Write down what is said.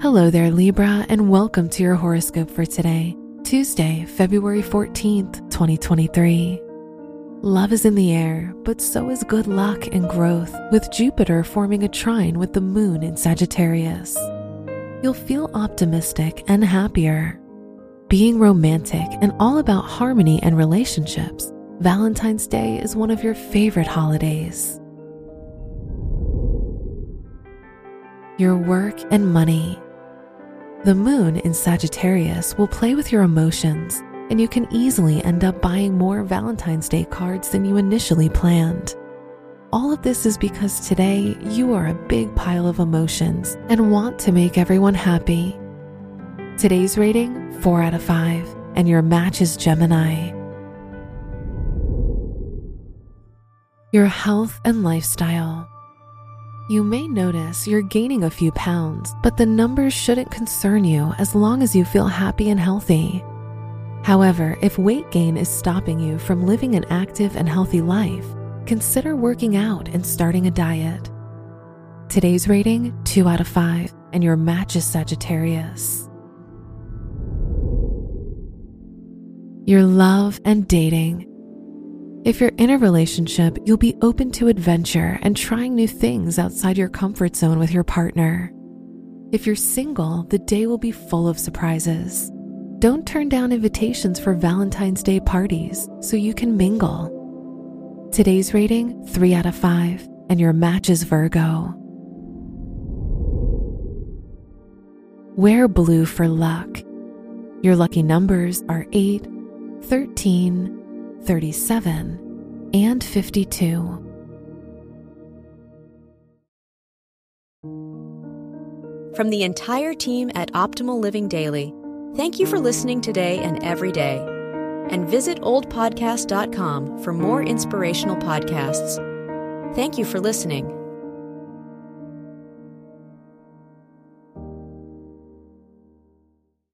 Hello there, Libra, and welcome to your horoscope for today, Tuesday, February 14th, 2023. Love is in the air, but so is good luck and growth, with Jupiter forming a trine with the moon in Sagittarius. You'll feel optimistic and happier. Being romantic and all about harmony and relationships, Valentine's Day is one of your favorite holidays. Your work and money. The moon in Sagittarius will play with your emotions, and you can easily end up buying more Valentine's Day cards than you initially planned. All of this is because today you are a big pile of emotions and want to make everyone happy. Today's rating 4 out of 5, and your match is Gemini. Your health and lifestyle. You may notice you're gaining a few pounds, but the numbers shouldn't concern you as long as you feel happy and healthy. However, if weight gain is stopping you from living an active and healthy life, consider working out and starting a diet. Today's rating 2 out of 5, and your match is Sagittarius. Your love and dating. If you're in a relationship, you'll be open to adventure and trying new things outside your comfort zone with your partner. If you're single, the day will be full of surprises. Don't turn down invitations for Valentine's Day parties so you can mingle. Today's rating 3 out of 5, and your match is Virgo. Wear blue for luck. Your lucky numbers are 8, 13, 37, and 52. From the entire team at Optimal Living Daily, thank you for listening today and every day. And visit oldpodcast.com for more inspirational podcasts. Thank you for listening.